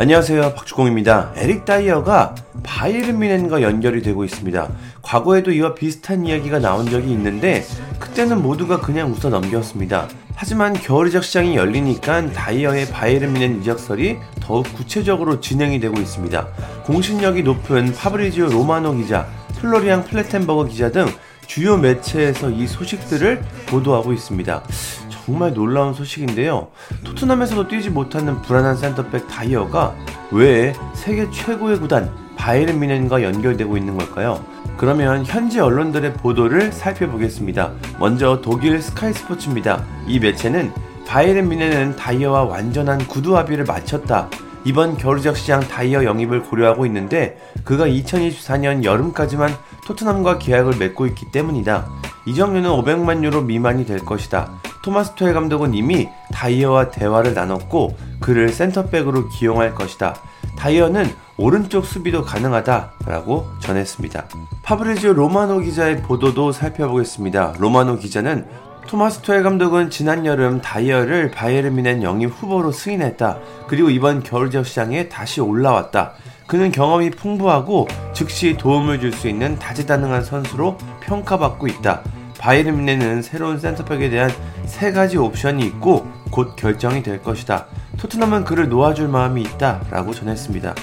안녕하세요 박주공입니다. 에릭 다이어가 바이에른 뮌헨과 연결이 되고 있습니다. 과거에도 이와 비슷한 이야기가 나온 적이 있는데 그때는 모두가 그냥 웃어 넘겼습니다. 하지만 겨울 이적 시장이 열리니까 다이어의 바이에른 뮌헨 이적설이 더욱 구체적으로 진행이 되고 있습니다. 공신력이 높은 파브리지오 로마노 기자, 플로리앙 플레텐버거 기자 등 주요 매체에서 이 소식들을 보도하고 있습니다. 정말 놀라운 소식인데요. 토트넘에서도 뛰지 못하는 불안한 센터백 다이어가 왜 세계 최고의 구단 바이에른 미넨과 연결되고 있는 걸까요? 그러면 현지 언론들의 보도를 살펴보겠습니다. 먼저 독일 스카이 스포츠입니다. 이 매체는 바이에른 미넨은 다이어와 완전한 구두 합의를 마쳤다. 이번 겨울적 시장 다이어 영입을 고려하고 있는데 그가 2024년 여름까지만 토트넘과 계약을 맺고 있기 때문이다. 이적료는 500만 유로 미만이 될 것이다. 토마스 투헬 감독은 이미 다이어와 대화를 나눴고 그를 센터백으로 기용할 것이다. 다이어는 오른쪽 수비도 가능하다라고 전했습니다. 파브리지오 로마노 기자의 보도도 살펴보겠습니다. 로마노 기자는 토마스 투헬 감독은 지난 여름 다이어를 바이에른 뮌헨 영입 후보로 승인했다. 그리고 이번 겨울 이적 시장에 다시 올라왔다. 그는 경험이 풍부하고 즉시 도움을 줄 수 있는 다재다능한 선수로 평가받고 있다. 바이에른 미넨은 새로운 센터백에 대한 세 가지 옵션이 있고 곧 결정이 될 것이다. 토트넘은 그를 놓아줄 마음이 있다. 라고 전했습니다.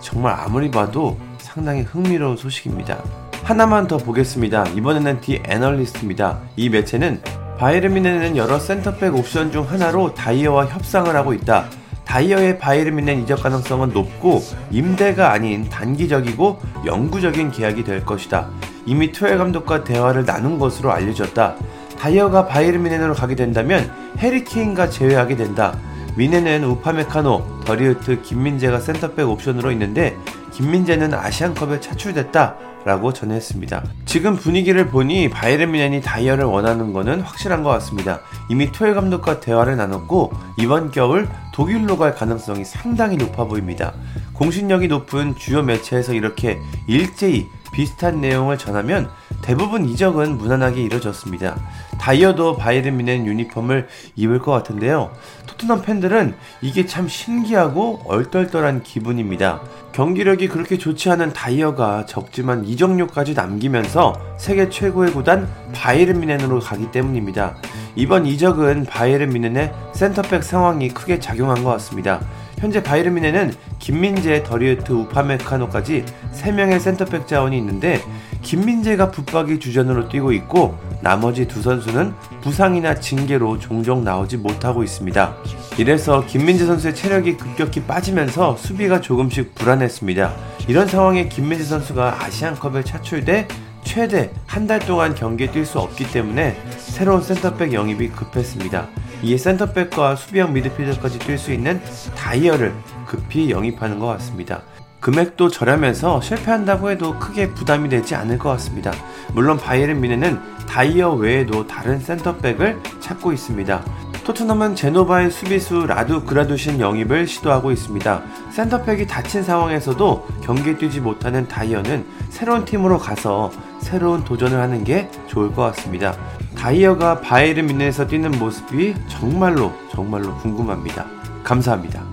정말 아무리 봐도 상당히 흥미로운 소식입니다. 하나만 더 보겠습니다. 이번에는 디 애널리스트입니다. 이 매체는 바이에른 미넨은 여러 센터백 옵션 중 하나로 다이어와 협상을 하고 있다. 다이어의 바이에른 뮌헨 이적 가능성은 높고 임대가 아닌 단기적이고 영구적인 계약이 될 것이다. 이미 투헬 감독과 대화를 나눈 것으로 알려졌다. 다이어가 바이에른 뮌헨으로 가게 된다면 해리 케인과 재회하게 된다. 뮌헨은 우파메카노, 더리흐트, 김민재가 센터백 옵션으로 있는데 김민재는 아시안컵에 차출됐다. 라고 전했습니다. 지금 분위기를 보니 바이에른 뮌헨이 다이어를 원하는 것은 확실한 것 같습니다. 이미 투엘 감독과 대화를 나눴고 이번 겨울 독일로 갈 가능성이 상당히 높아 보입니다. 공신력이 높은 주요 매체에서 이렇게 일제히 비슷한 내용을 전하면 대부분 이적은 무난하게 이뤄졌습니다. 다이어도 바이에른 미넨 유니폼을 입을 것 같은데요. 토트넘 팬들은 이게 참 신기하고 얼떨떨한 기분입니다. 경기력이 그렇게 좋지 않은 다이어가 적지만 이적료까지 남기면서 세계 최고의 구단 바이에른 미넨으로 가기 때문입니다. 이번 이적은 바이에른 미넨의 센터백 상황이 크게 작용한 것 같습니다. 현재 미넨은 김민재, 더리우트, 우파메카노까지 3명의 센터백 자원이 있는데 김민재가 붙박이 주전으로 뛰고 있고 나머지 두 선수는 부상이나 징계로 종종 나오지 못하고 있습니다. 이래서 김민재 선수의 체력이 급격히 빠지면서 수비가 조금씩 불안했습니다. 이런 상황에 김민재 선수가 아시안컵에 차출돼 최대 한 달 동안 경기에 뛸 수 없기 때문에 새로운 센터백 영입이 급했습니다. 이에 센터백과 수비형 미드필더까지 뛸 수 있는 다이어를 급히 영입하는 것 같습니다. 금액도 저렴해서 실패한다고 해도 크게 부담이 되지 않을 것 같습니다. 물론 바이에른 뮌헨은 다이어 외에도 다른 센터백을 찾고 있습니다. 토트넘은 제노바의 수비수 라두 드라구신 영입을 시도하고 있습니다. 센터백이 다친 상황에서도 경기에 뛰지 못하는 다이어는 새로운 팀으로 가서 새로운 도전을 하는 게 좋을 것 같습니다. 다이어가 바이에른 미네에서 뛰는 모습이 정말로 정말로 궁금합니다. 감사합니다.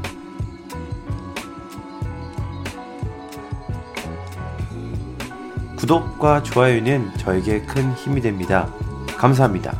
구독과 좋아요는 저에게 큰 힘이 됩니다. 감사합니다.